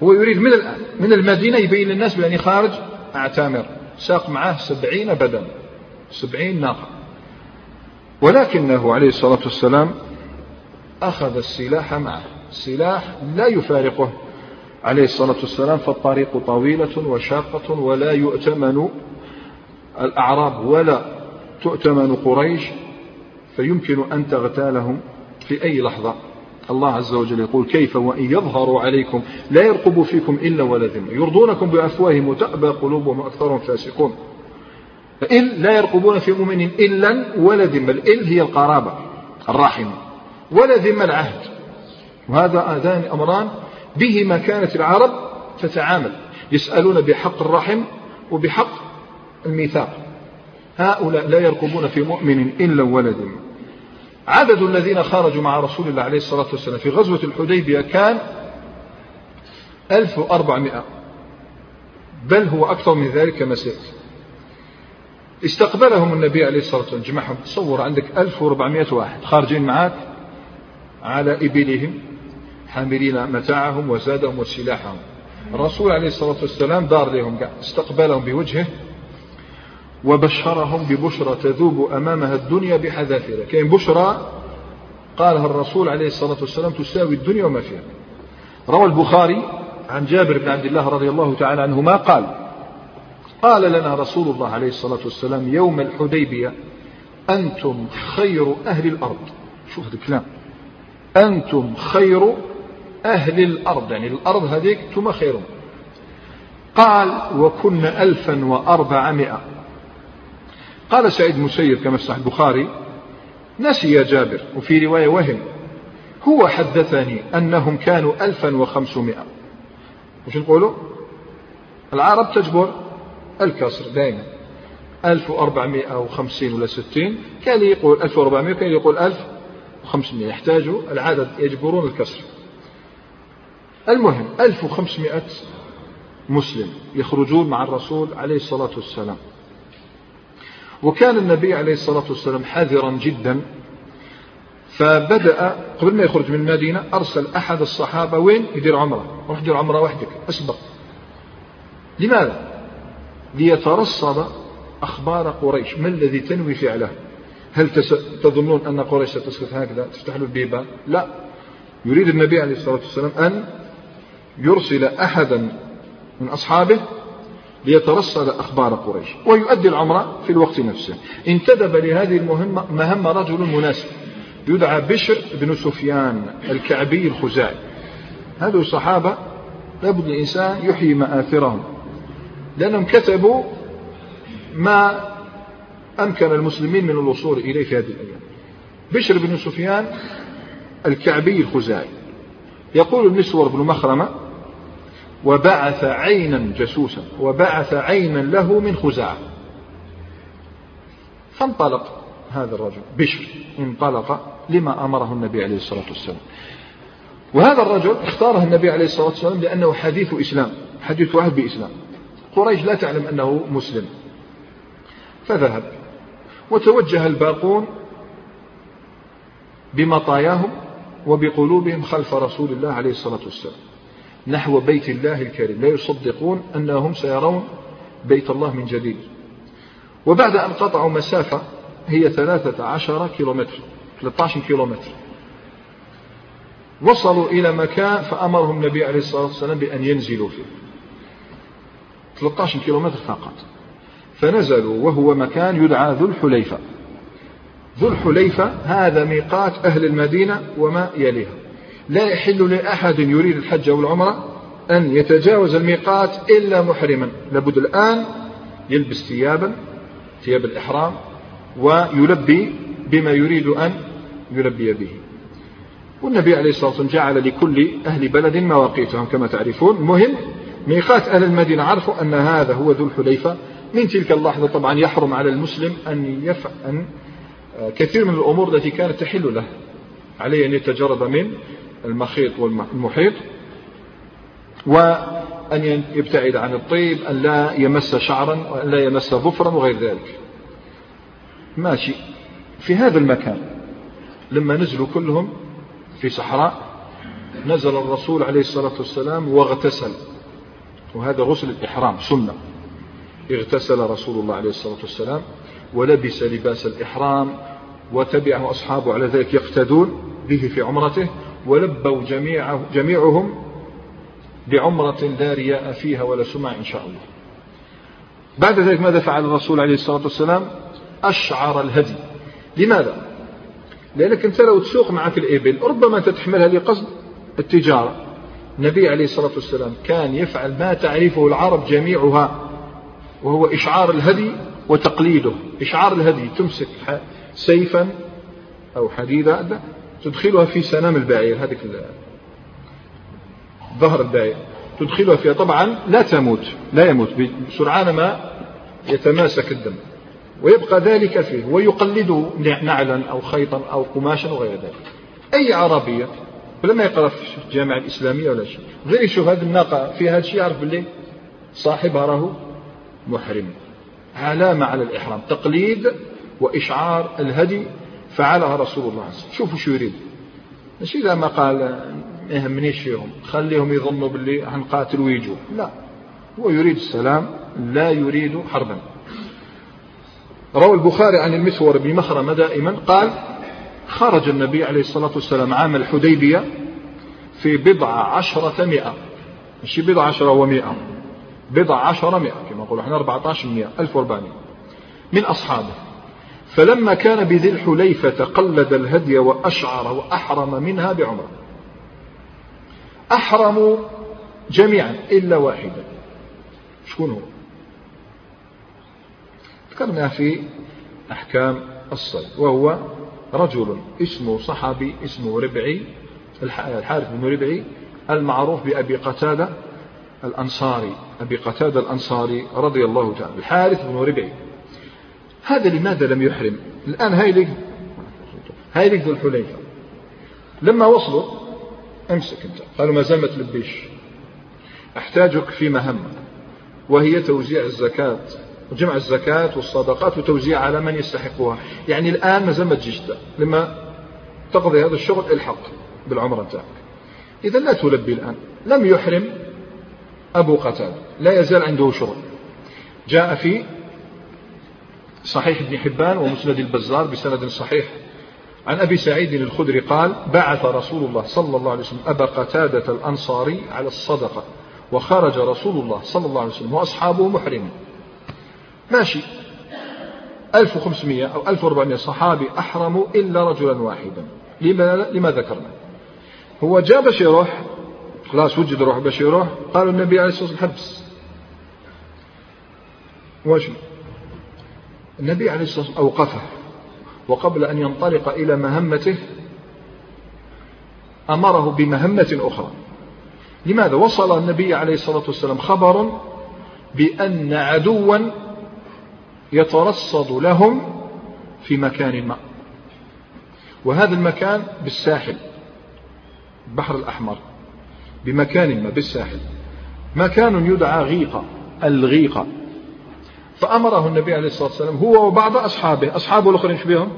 هو يريد من الآن من المدينة يبين للناس بأني خارج أعتمر ساق معه سبعين بدن سبعين ناقة. ولكنه عليه الصلاة والسلام أخذ السلاح معه. السلاح لا يفارقه. عليه الصلاة والسلام فالطريق طويلة وشاقة ولا يؤتمن الأعراب ولا تؤتمن قريش فيمكن أن تغتالهم في أي لحظة. الله عز وجل يقول كيف وإن يظهروا عليكم لا يرقبوا فيكم إلا ولا ذمة يرضونكم بأفواههم وتأبى قلوبهم وأكثرهم فاسقون إل لا يرقبون في مؤمن إلا ولا ذمة الإل هي القرابة الرحمة ولا ذمة العهد وهذا هذان أمران. بهما كانت العرب تتعامل يسألون بحق الرحم وبحق الميثاق. هؤلاء لا يرقبون في مؤمن إلا ولا ذمة عدد الذين خرجوا مع رسول الله عليه الصلاة والسلام في غزوة الحديبية كان 1400 بل هو أكثر من ذلك كما سيأتي استقبلهم النبي عليه الصلاة والسلام. جمعهم. تصور عندك 1400 واحد. خارجين معك على إبلهم حاملين متاعهم وزادهم وسلاحهم. الرسول عليه الصلاة والسلام دار لهم استقبلهم بوجهه وبشرهم ببشرى تذوب أمامها الدنيا بحذافيرها. كاين بشرى قالها الرسول عليه الصلاة والسلام تساوي الدنيا وما فيها. روى البخاري عن جابر بن عبد الله رضي الله تعالى عنهما قال قال لنا رسول الله عليه الصلاة والسلام يوم الحديبية أنتم خير أهل الأرض. شوف هذا الكلام. أنتم خير أهل الأرض يعني الأرض هذيك ثم خيرهم. قال وكن ألفا وأربعمائة. قال سعيد مسير كما في البخاري نسي جابر وفي رواية وهم هو حدثني أنهم كانوا ألفا وخمسمائة. وش نقولوا العرب تجبر. الكسر دائما 1450 ولا 60 كان يقول 1400 كان يقول 1500 يحتاجوا العدد يجبرون الكسر. المهم 1500 مسلم يخرجون مع الرسول عليه الصلاة والسلام. وكان النبي عليه الصلاة والسلام حذرا جدا فبدأ قبل ما يخرج من المدينة أرسل أحد الصحابة وين؟ يدير عمرة روح دير عمرة وحدك أسبق. لماذا؟ ليترصد أخبار قريش. ما الذي تنوي فعله؟ هل تظنون أن قريش ستسكت هكذا تفتح له البيبان؟ لا. يريد النبي عليه الصلاة والسلام أن يرسل أحدا من أصحابه ليترصد أخبار قريش ويؤدي العمرة في الوقت نفسه. انتدب لهذه المهمة مهمة رجل مناسب يدعى بشر بن سفيان الكعبي الخزاعي. هذول الصحابة لابد الإنسان يحيي مآثرهم. لأنهم كتبوا ما أمكن المسلمين من الوصول إليه في هذه الأيام. بشر بن سفيان الكعبي الخزاعي يقول المسور بن مخرمة وبعث عينا جسوسا وبعث عينا له من خزاعة. فانطلق هذا الرجل بشر انطلق لما أمره النبي عليه الصلاة والسلام. وهذا الرجل اختاره النبي عليه الصلاة والسلام لأنه حديث إسلام حديث عهد بإسلام. قريش لا تعلم أنه مسلم. فذهب وتوجه الباقون بمطاياهم وبقلوبهم خلف رسول الله عليه الصلاة والسلام نحو بيت الله الكريم. لا يصدقون أنهم سيرون بيت الله من جديد. وبعد أن قطعوا مسافة هي ثلاثة عشر كيلومتر 13 كيلومتر. وصلوا إلى مكان فأمرهم النبي عليه الصلاة والسلام بأن ينزلوا فيه. 13 كيلومتر فقط. فنزلوا وهو مكان يدعى ذو الحليفة. ذو الحليفة هذا ميقات أهل المدينة وما يليها. لا يحل لأحد يريد الحج أو العمرة أن يتجاوز الميقات إلا محرما. لابد الآن يلبس ثيابا ثياب الإحرام ويلبي بما يريد أن يلبي به. والنبي عليه الصلاة والسلام جعل لكل أهل بلد مواقيتهم كما تعرفون. مهم ميقات أهل المدينة عرفوا أن هذا هو ذو الحليفة. من تلك اللحظة طبعا يحرم على المسلم أن يفعل آه، كثير من الأمور التي كانت تحل له. عليه أن يتجرد من المخيط والمحيط وأن يبتعد عن الطيب أن لا يمس شعرا وأن لا يمس ظفرا وغير ذلك. ماشي. في هذا المكان لما نزلوا كلهم في صحراء نزل الرسول عليه الصلاة والسلام واغتسل. وهذا غسل الإحرام سنة. اغتسل رسول الله عليه الصلاة والسلام ولبس لباس الإحرام وتبعه أصحابه على ذلك يقتدون به في عمرته ولبوا جميع جميعهم بعمرة لا رياء فيها ولا سمع إن شاء الله. بعد ذلك ماذا فعل الرسول عليه الصلاة والسلام؟ أشعر الهدي. لماذا؟ لأنك أنت لو تسوق معك الإبل ربما أنت تحملها لقصد التجارة. النبي عليه الصلاة والسلام كان يفعل ما تعرفه العرب جميعها وهو إشعار الهدي وتقليده. إشعار الهدي تمسك سيفا أو حديدة تدخلها في سنام البعير هذيك ظهر البعير. تدخلها فيها. طبعا لا تموت لا يموت بسرعان ما يتماسك الدم. ويبقى ذلك فيه ويقلد نعلا أو خيطا أو قماشا وغير ذلك. أي عربية ولما يقرأ في الجامعة الإسلامية ولا شيء. غير يشوف هذه الناقة. فيها هذا الشيء يعرف باللي صاحبها راه محرم. علامة على الإحرام. تقليد وإشعار الهدي فعلها رسول الله صلى الله عليه وسلم. شوفوا شو يريد. ماشي إذا ما قال ما يهمنيش فيهم. خليهم يظنوا باللي حنقاتل ويجوا. لا. هو يريد السلام لا يريد حربا. روى البخاري عن المسور بن مخرمة دائما. قال خرج النبي عليه الصلاة والسلام عام الحديبية في بضع عشرة مئة. مش بضع عشرة ومئة. بضع عشرة مئة كما نقول. إحنا 14 مئة. 1400 من أصحابه. فلما كان بذي الحليفة قلد الهدي وأشعر وأحرم منها بعمرة أحرموا جميعا إلا واحدا. شكون هو؟ ذكرنا في أحكام الصيد. وهو رجل اسمه صحابي اسمه ربعي الحارث بن ربعي المعروف بأبي قتادة الأنصاري أبي قتادة الأنصاري رضي الله تعالى الحارث بن ربعي. هذا لماذا لم يحرم؟ الآن هاي لك هاي لك ذو الحليفة. لما وصلوا امسك انت قالوا ما زال ما تلبيش أحتاجك في مهمة وهي توزيع الزكاة. وجمع الزكاة والصدقات وتوزيع على من يستحقها. يعني الآن ما ما تجيش لما تقضي هذا الشغل الحق بالعمرة تاعك إذا لا تلبي الآن. لم يحرم أبو قتادة. لا يزال عنده شغل. جاء في صحيح ابن حبان ومسند البزار بسند صحيح. عن أبي سعيد الخدري قال بعث رسول الله صلى الله عليه وسلم أبا قتادة الأنصاري على الصدقة وخرج رسول الله صلى الله عليه وسلم وأصحابه محرمين ماشي. 1500 أو 1400 صحابي أحرموا إلا رجلا واحدا. لما, لما ذكرنا. هو جاء باش يروح خلاص وجد روح باش يروح قالوا النبي عليه الصلاة والسلام حبس واش النبي عليه الصلاة والسلام أوقفه. وقبل أن ينطلق إلى مهمته أمره بمهمة أخرى. لماذا؟ وصل النبي عليه الصلاة والسلام خبر بأن عدوا يترصد لهم في مكان ما. وهذا المكان بالساحل البحر الأحمر بمكان ما بالساحل. مكان يدعى غيقة الغيقة فأمره النبي عليه الصلاة والسلام هو وبعض أصحابه أصحابه الآخرين إيش بهم؟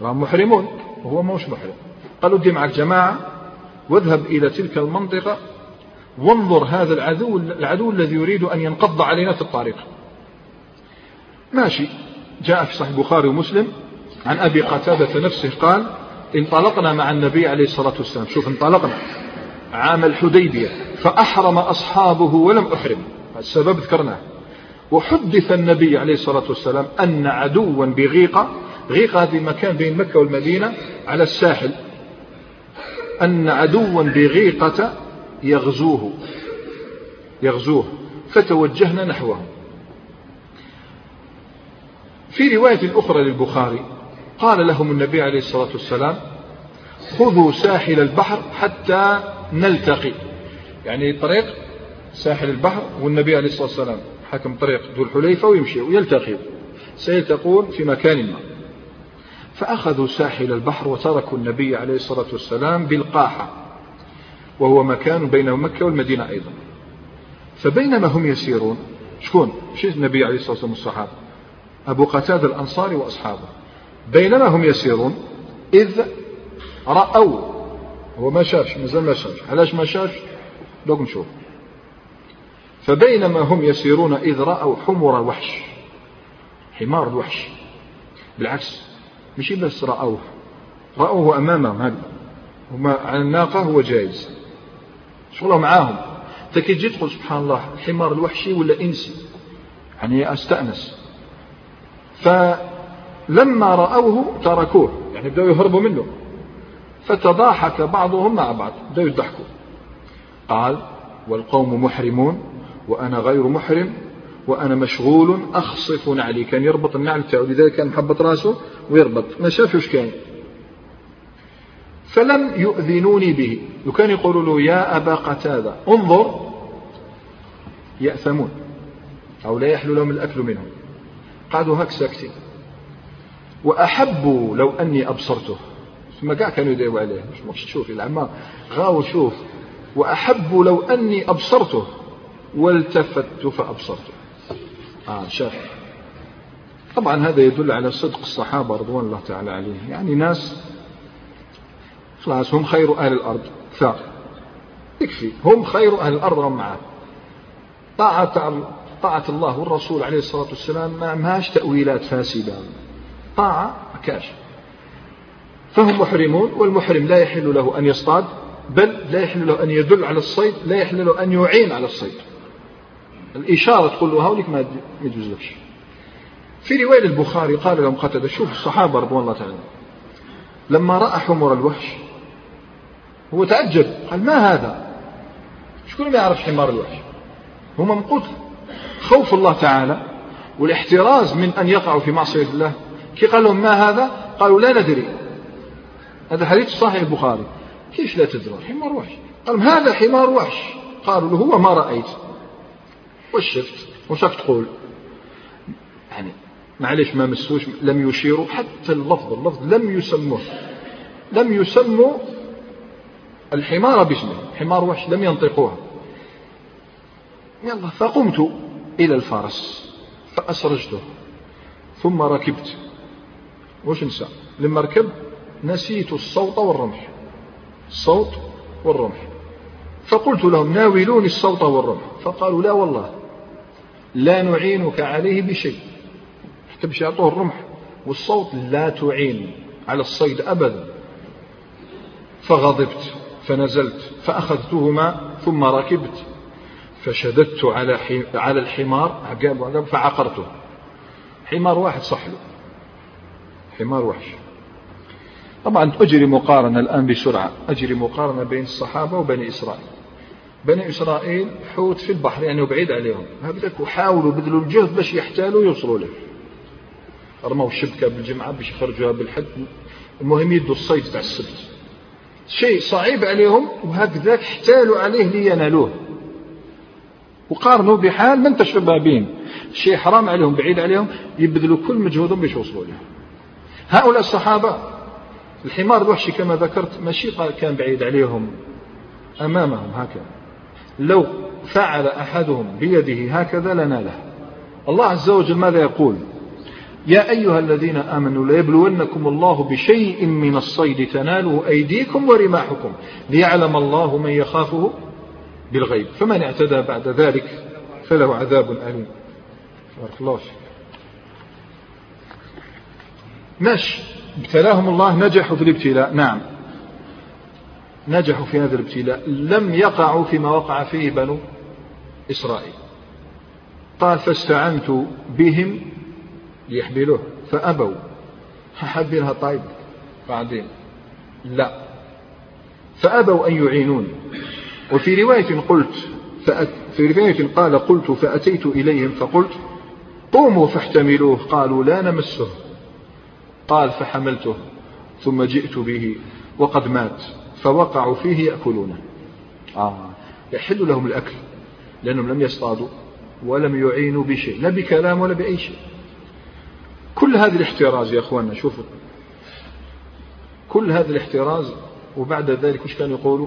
هم محرمون. وهو مش محرم. قالوا دي معك جماعة واذهب إلى تلك المنطقة وانظر هذا العدو العدو الذي يريد أن ينقض علينا في الطريق. ماشي. جاء في صحيح البخاري ومسلم عن أبي قتادة نفسه قال انطلقنا مع النبي عليه الصلاة والسلام. شوف انطلقنا. عام الحديبية فأحرم أصحابه ولم أحرم. السبب ذكرناه. وحدث النبي عليه الصلاة والسلام أن عدوا بغيقة. غيقة هذه مكان بين مكة والمدينة على الساحل. أن عدوا بغيقة يغزوه. يغزوه. فتوجهنا نحوه في رواية أخرى للبخاري قال لهم النبي عليه الصلاة والسلام خذوا ساحل البحر حتى نلتقي. يعني طريق ساحل البحر والنبي عليه الصلاة والسلام حكم طريق ذو الحليفة ويمشي ويلتقي سيلتقون في مكان ما. فأخذوا ساحل البحر وتركوا النبي عليه الصلاة والسلام بالقاحة وهو مكان بين مكة والمدينة أيضا. فبينما هم يسيرون شكون؟ شو النبي عليه الصلاة والسلام والصحابة؟ أبو قتادة الأنصاري وأصحابه. بينما هم يسيرون إذ رأوا هو ما شافش مازال ما شافش علاش ما شافش دوك نشوف. فبينما هم يسيرون إذ رأوا حمر وحش حمار الوحش. بالعكس مش بس رأوه رأوه أمامهم هذا هما على الناقة هو جايز. شغله معاهم. تكي تجي تقول سبحان الله حمار الوحشي ولا إنسي؟ يعني أستأنس. فلما رأوه تركوه. يعني بدأوا يهربوا منه. فتضاحك بعضهم مع بعض. بدأوا يضحكوا. قال والقوم محرمون وأنا غير محرم وأنا مشغول أخصف نعلي. كان يربط النعل تاعو لذلك كان محبط رأسه ويربط. ما شافش كان. فلم يؤذنوني به. وكان يقولوا له يا أبا قتادة انظر يأثمون أو لا يحلو لهم الأكل منهم. قعدوا هك ساكتين. وأحب لو أني أبصرته. ثم كاع كانوا يدعوا عليه. مش مش تشوف العمار غاو شوف وأحب لو أني أبصرته. والتفت فأبصرته. آه شاف طبعا هذا يدل على صدق الصحابة رضوان الله تعالى عليهم. يعني ناس خلاص هم خير أهل الأرض. ف يكفي. هم خير أهل الأرض هم معاه طاعة طاعة الله والرسول عليه الصلاة والسلام ما ماش تأويلات فاسدة. طاعة ما كاش فهم محرمون والمحرم لا يحل له أن يصطاد بل لا يحل له أن يدل على الصيد لا يحل له أن يعين على الصيد. الإشارة تقول له هوليك ما يجوزلكش في رواية البخاري قال لهم قتادة شوف الصحابة رضوان الله تعالى. لما رأى حمر الوحش هو تعجب قال ما هذا؟ شكون ما يعرف حمار الوحش؟ هم من قتل خوف الله تعالى والاحتراز من أن يقعوا في معصية الله. كي قال لهم ما هذا؟ قالوا لا ندري. هذا حديث صحيح البخاري. كيف لا تدري حمار وحش. قال هذا حمار وحش. قالوا له هو ما رأيت. وش شفت؟ وش تقول؟ يعني معليش ما مسوش لم يشيروا. حتى اللفظ اللفظ لم يسموه. لم يسموا الحمار باسمه. حمار وحش. لم ينطقوها. يلا فقمت. إلى الفرس فأسرجته. ثم ركبت. وش نسى؟ لما ركب نسيت الصوت والرمح. الصوت والرمح. فقلت لهم ناولوني الصوت والرمح. فقالوا لا والله لا نعينك عليه بشيء. حتى باش يعطوه الرمح؟ والصوت لا تعين على الصيد أبدا. فغضبت فنزلت فأخذتهما ثم ركبت. فشددت على على الحمار فعقرته. حمار واحد صحله حمار وحش. طبعا أجري مقارنة الآن بسرعة. أجري مقارنة بين الصحابة وبني إسرائيل. بني إسرائيل حوت في البحر يعني وبعيد عليهم. هكذاك وحاولوا بذلوا الجهد باش يحتالوا يوصلوا له. رموا الشبكة بالجمعة باش يخرجوها بالحد. المهم يدوا الصيد تاع السبت. شيء صعيب عليهم وهكذاك احتالوا عليه لينالوه. وقارنوا بحال من تشبه بهم شيء حرام عليهم بعيد عليهم يبذلوا كل مجهودهم باش يوصلوا له هؤلاء الصحابة الحمار الوحشي كما ذكرت ماشي كان بعيد عليهم. أمامهم هكذا. لو فعل أحدهم بيده هكذا لناله. الله عز وجل ماذا يقول؟ يا أيها الذين آمنوا ليبلونكم الله بشيء من الصيد تناله أيديكم ورماحكم. ليعلم الله من يخافه. بالغيب. فمن اعتدى بعد ذلك فله عذاب أليم. بارك الله فيك. ماشي ابتلاهم الله نجحوا في الابتلاء. نعم. نجحوا في هذا الابتلاء. لم يقعوا فيما وقع فيه بنو إسرائيل. قال فاستعنت بهم ليحملوه. فأبوا. حبينها طيب؟ بعدين. لا. فأبوا أن يعينون. وفي رواية قلت في رواية قال قلت فأتيت إليهم فقلت قوموا فاحتملوه قالوا لا نمسه. قال فحملته ثم جئت به وقد مات فوقعوا فيه يأكلونه. آه. يحل لهم الأكل لأنهم لم يصطادوا ولم يعينوا بشيء لا بكلام ولا بأي شيء. كل هذا الاحتراز يا أخواننا شوفوا. كل هذا الاحتراز وبعد ذلك وش كانوا يقولوا؟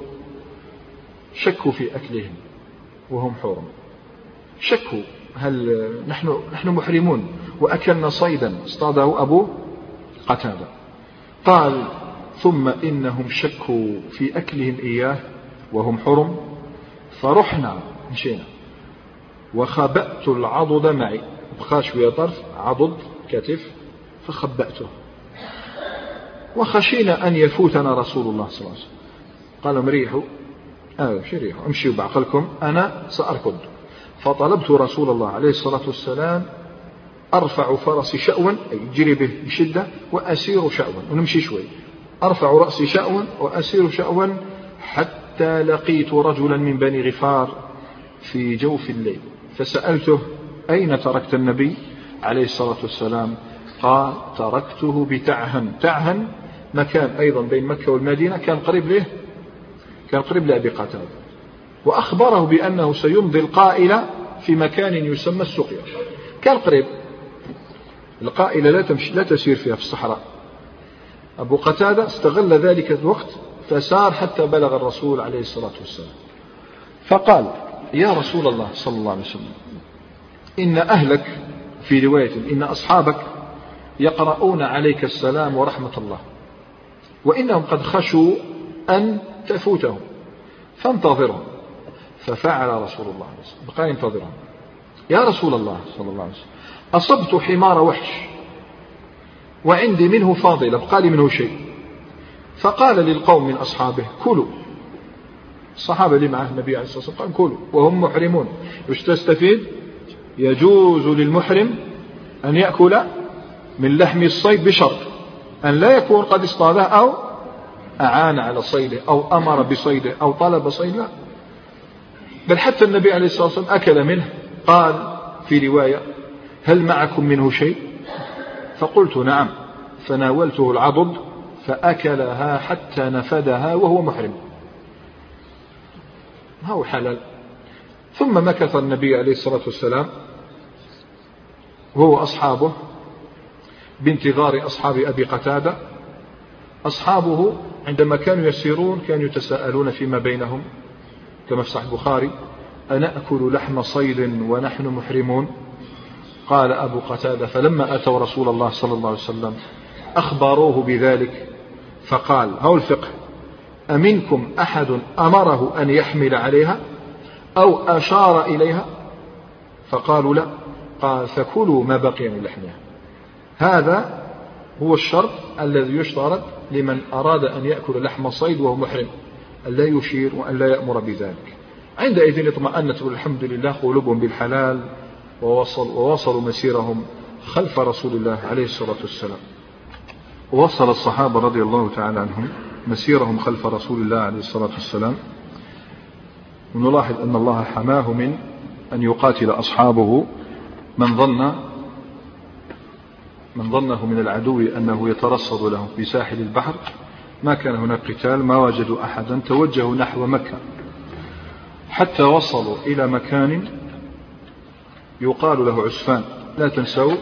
شكوا في أكلهم وهم حرم شكوا هل نحن نحن محرمون؟ وأكلنا صيدا اصطاده أبو قتادة. قال ثم إنهم شكوا في أكلهم إياه وهم حرم. فرحنا مشينا. وخبأت العضد معي. بقى شوية طرف عضد كتف فخبأته. وخشينا أن يفوتنا رسول الله صلى الله عليه وسلم. قال لهم ريحوا آه ريحوا امشوا بعقلكم. أنا سأركض فطلبت رسول الله عليه الصلاة والسلام أرفع فرسي شأوا أي جري به بشدة وأسير شأوا. ونمشي شوي. أرفع رأسي شأوا وأسير شأوا حتى لقيت رجلا من بني غفار في جوف الليل. فسألته أين تركت النبي عليه الصلاة والسلام؟ قال تركته بتعهن. تعهن مكان أيضا بين مكة والمدينة كان قريب له كان قريب لأبي قتادة. وأخبره بأنه سيمضي القائلة في مكان يسمى السقيا. كان قريب القائلة لا تمشي لا تسير فيها في الصحراء. أبو قتادة استغل ذلك الوقت فسار حتى بلغ الرسول عليه الصلاة والسلام. فقال يا رسول الله صلى الله عليه وسلم إن أهلك في رواية إن أصحابك يقرؤون عليك السلام ورحمة الله وإنهم قد خشوا أن تفوتهم. فانتظرهم. ففعل رسول الله بقى ينتظرهم. يا رسول الله صلى الله عليه وسلم أصبت حمار وحش وعندي منه فاضلة بقى لي منه شيء. فقال للقوم من أصحابه كلوا. الصحابة اللي معه النبي عليه الصلاة والسلام قال كلوا وهم محرمون. وش تستفيد؟ يجوز للمحرم أن يأكل من لحم الصيد بشرط أن لا يكون قد اصطاده أو أعان على صيده أو أمر بصيده أو طلب صيده بل حتى النبي عليه الصلاة والسلام أكل منه. قال في رواية هل معكم منه شيء؟ فقلت نعم. فناولته العضد فأكلها حتى نفدها وهو محرم. ما هو حلال؟ ثم مكث النبي عليه الصلاة والسلام هو أصحابه بانتظار أصحاب أبي قتادة أصحابه عندما كانوا يسيرون كانوا يتساءلون فيما بينهم. كما في صحيح البخاري أنأكل لحم صيد ونحن محرمون؟ قال أبو قتادة فلما أتوا رسول الله صلى الله عليه وسلم أخبروه بذلك فقال هو الفقه أمنكم أحد أمره أن يحمل عليها أو أشار إليها؟ فقالوا لا قال فكلوا ما بقي من لحمها. هذا هو الشرط الذي يشترط لمن أراد أن يأكل لحم صيد وهو محرم أن لا يشير وأن لا يأمر بذلك. عندئذ اطمأنت والحمد لله قلوبهم بالحلال ووصل وواصلوا مسيرهم خلف رسول الله عليه الصلاة والسلام. وصل الصحابة رضي الله تعالى عنهم مسيرهم خلف رسول الله عليه الصلاة والسلام. ونلاحظ أن الله حماه من أن يقاتل أصحابه من ظن من ظنه من العدو أنه يترصد له في ساحل البحر ما كان هناك قتال ما وجدوا أحدا توجهوا نحو مكة. حتى وصلوا إلى مكان يقال له عسفان. لا تنسوا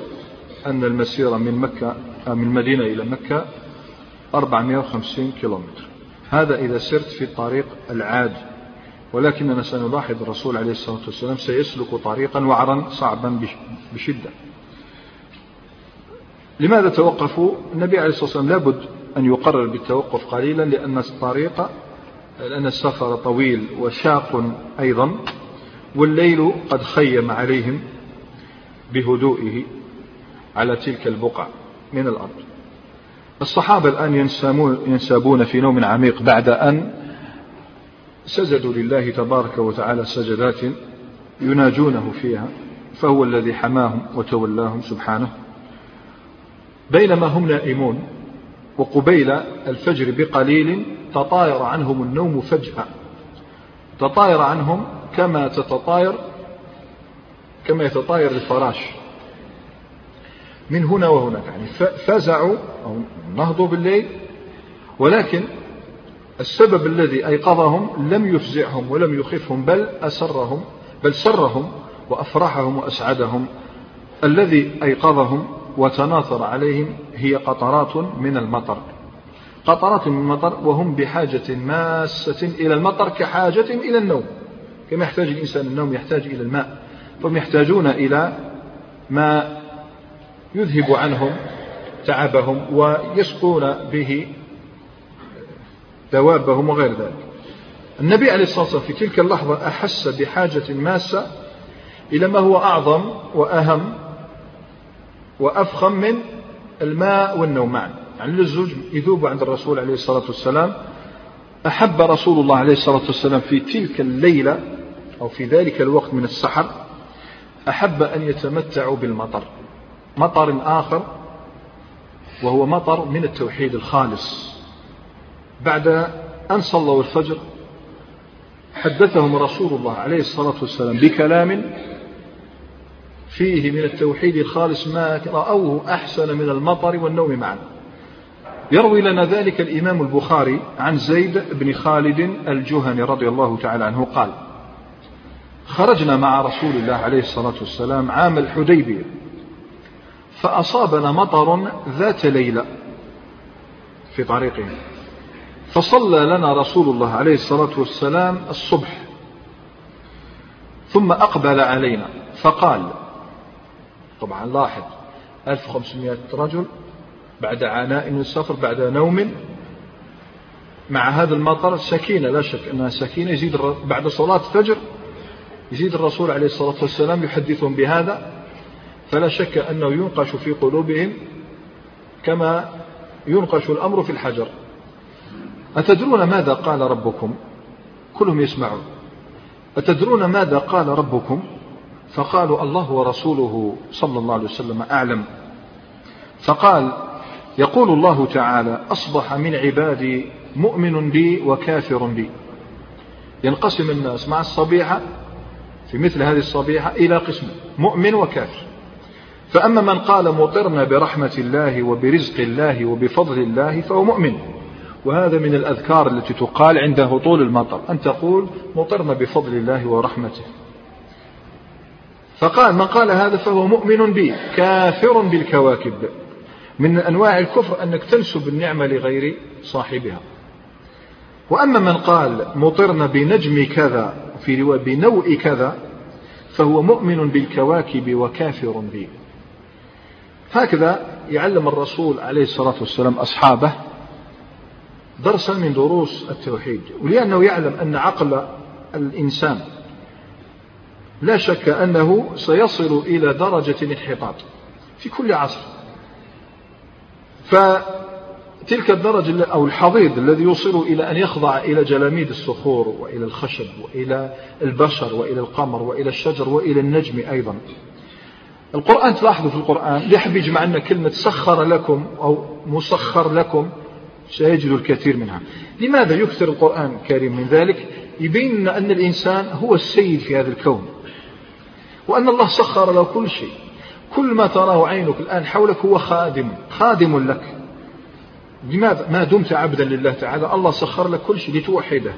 أن المسيرة من مكة من المدينة إلى مكة 450 كيلومتر. هذا إذا سرت في الطريق العادي ولكننا سنلاحظ الرسول عليه الصلاة والسلام سيسلك طريقا وعرا صعبا بشدة. لماذا توقفوا؟ النبي عليه الصلاة والسلام لابد أن يقرر بالتوقف قليلا لأن الطريق لأن السفر طويل وشاق أيضا والليل قد خيم عليهم بهدوئه على تلك البقع من الأرض. الصحابة الآن ينسابون في نوم عميق بعد أن سجدوا لله تبارك وتعالى سجدات يناجونه فيها فهو الذي حماهم وتولاهم سبحانه بينما هم نائمون وقبيل الفجر بقليل تطاير عنهم النوم فجأة. تطاير عنهم كما تتطاير كما يتطاير الفراش. من هنا وهناك يعني فزعوا أو نهضوا بالليل ولكن السبب الذي أيقظهم لم يفزعهم ولم يخفهم بل أسرهم بل سرهم وأفرحهم وأسعدهم. الذي أيقظهم وتناثر عليهم هي قطرات من المطر. قطرات من المطر وهم بحاجة ماسة إلى المطر كحاجة إلى النوم. كما يحتاج الإنسان النوم يحتاج إلى الماء. فهم يحتاجون إلى ما يذهب عنهم تعبهم ويسقون به دوابهم وغير ذلك. النبي عليه الصلاة والسلام في تلك اللحظة أحس بحاجة ماسة إلى ما هو أعظم وأهم وأفخم من الماء والنوم معا يعني الزوج يذوب عند الرسول عليه الصلاة والسلام. أحب رسول الله عليه الصلاة والسلام في تلك الليلة أو في ذلك الوقت من السحر أحب أن يتمتعوا بالمطر. مطر آخر وهو مطر من التوحيد الخالص. بعد أن صلوا الفجر حدثهم رسول الله عليه الصلاة والسلام بكلام فيه من التوحيد الخالص ما رأوه أحسن من المطر والنوم معا. يروي لنا ذلك الإمام البخاري عن زيد بن خالد الجهني رضي الله تعالى عنه قال خرجنا مع رسول الله عليه الصلاة والسلام عام الحديبية فأصابنا مطر ذات ليلة في طريقنا فصلى لنا رسول الله عليه الصلاة والسلام الصبح ثم أقبل علينا فقال طبعا لاحظ 1500 رجل بعد عناء والسفر بعد نوم مع هذا المطر سكينة لا شك أنها سكينة. يزيد بعد صلاة الفجر يزيد الرسول عليه الصلاة والسلام يحدثهم بهذا. فلا شك أنه ينقش في قلوبهم كما ينقش الأمر في الحجر. أتدرون ماذا قال ربكم؟ كلهم يسمعون. أتدرون ماذا قال ربكم؟ فقالوا الله ورسوله صلى الله عليه وسلم أعلم. فقال يقول الله تعالى أصبح من عبادي مؤمن بي وكافر بي. ينقسم الناس مع الصبيحة في مثل هذه الصبيحة إلى قسم مؤمن وكافر. فأما من قال مطرنا برحمة الله وبرزق الله وبفضل الله فهو مؤمن. وهذا من الأذكار التي تقال عند هطول المطر أن تقول مطرنا بفضل الله ورحمته. فقال من قال هذا فهو مؤمن بي كافر بالكواكب. من أنواع الكفر أنك تنسب النعمة لغير صاحبها. وأما من قال مطرنا بنجم كذا في رواية بنوء كذا فهو مؤمن بالكواكب وكافر بي. هكذا يعلم الرسول عليه الصلاة والسلام أصحابه درسا من دروس التوحيد. ولأنه يعلم أن عقل الإنسان لا شك أنه سيصل إلى درجة الانحطاط في كل عصر. فتلك الدرجة أو الحضيض الذي يوصل إلى أن يخضع إلى جلاميد الصخور وإلى الخشب وإلى البشر وإلى القمر وإلى الشجر وإلى النجم أيضا. القرآن تلاحظوا في القرآن يحب يجمع لنا كلمة سخر لكم أو مسخر لكم سيجد الكثير منها. لماذا يكثر القرآن الكريم من ذلك؟ يبين أن الإنسان هو السيد في هذا الكون. وأن الله سخر له كل شيء. كل ما تراه عينك الآن حولك هو خادم خادم لك. لماذا؟ ما دمت عبدا لله تعالى الله سخر لك كل شيء لتوحده.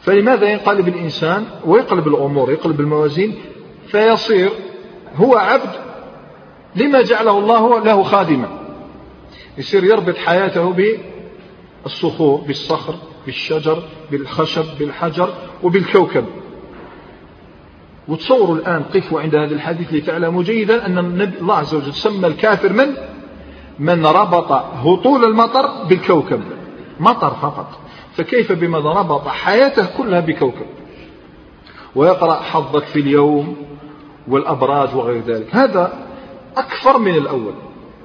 فلماذا ينقلب الإنسان ويقلب الأمور يقلب الموازين؟ فيصير هو عبد لما جعله الله له خادما. يصير يربط حياته بالصخور بالصخر بالشجر بالخشب بالحجر وبالكوكب. وتصوروا الآن قفوا عند هذا الحديث لتعلموا جيدا أن الله عز وجل سمى الكافر من؟ من ربط هطول المطر بالكوكب. مطر فقط. فكيف بمن ربط حياته كلها بكوكب؟ ويقرأ حظك في اليوم والأبراج وغير ذلك. هذا أكثر من الأول.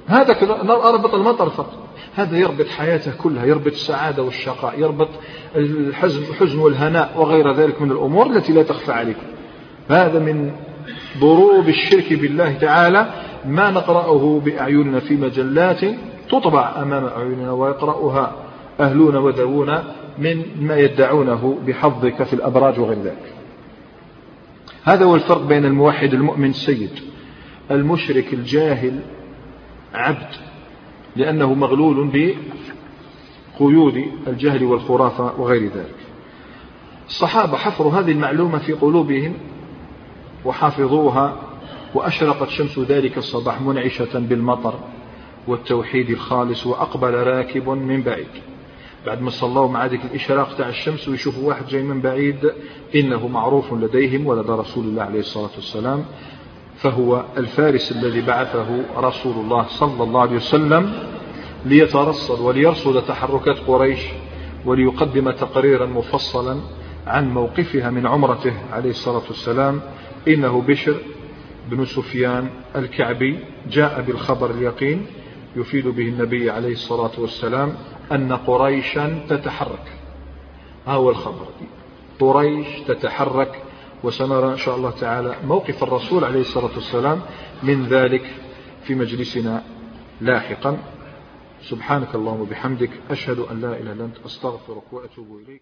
هذا أربط المطر فقط. هذا يربط حياته كلها يربط السعادة والشقاء يربط الحزن والهناء وغير ذلك من الأمور التي لا تخفى عليكم. هذا من ضروب الشرك بالله تعالى ما نقرأه بأعيننا في مجلات تطبع أمام أعيننا ويقرأها أهلون وذوون من ما يدعونه بحظك في الأبراج وغير ذلك. هذا هو الفرق بين الموحد المؤمن السيد المشرك الجاهل عبد لأنه مغلول بقيود الجهل والخرافة وغير ذلك. الصحابة حفروا هذه المعلومة في قلوبهم وحافظوها وأشرقت شمس ذلك الصباح منعشة بالمطر والتوحيد الخالص وأقبل راكب من بعيد. بعد ما صلوا مع ذلك الإشراق تاع الشمس ويشوفوا واحد جاي من بعيد إنه معروف لديهم ولدى رسول الله عليه الصلاة والسلام فهو الفارس الذي بعثه رسول الله صلى الله عليه وسلم ليترصد وليرصد تحركات قريش وليقدم تقريرا مفصلا عن موقفها من عمرته عليه الصلاة والسلام. إنه بشر بن سفيان الكعبي جاء بالخبر اليقين يفيد به النبي عليه الصلاة والسلام أن قريشا تتحرك. ها هو الخبر. قريش تتحرك وسنرى إن شاء الله تعالى موقف الرسول عليه الصلاة والسلام من ذلك في مجلسنا لاحقا. سبحانك اللهم وبحمدك أشهد أن لا إله إلا أنت أستغفرك وأتوب إليك.